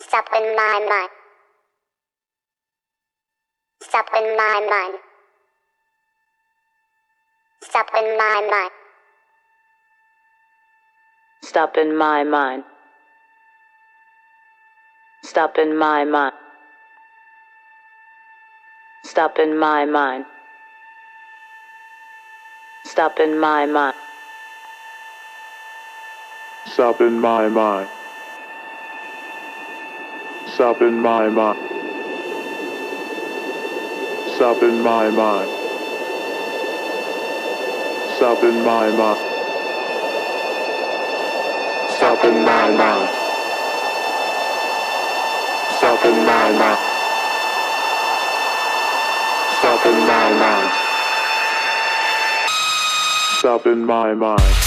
Stop in my mind. Stop in my mind. Stop in my mind. Stop in my mind. Stop in my mind. Stop in my mind. Stop in my mind. Stop in my mind stop in my mind. Stop in my mind. Stop in my mind. Sup in my mind. Sup in my mind. Sup in my mind. Stop in my mind.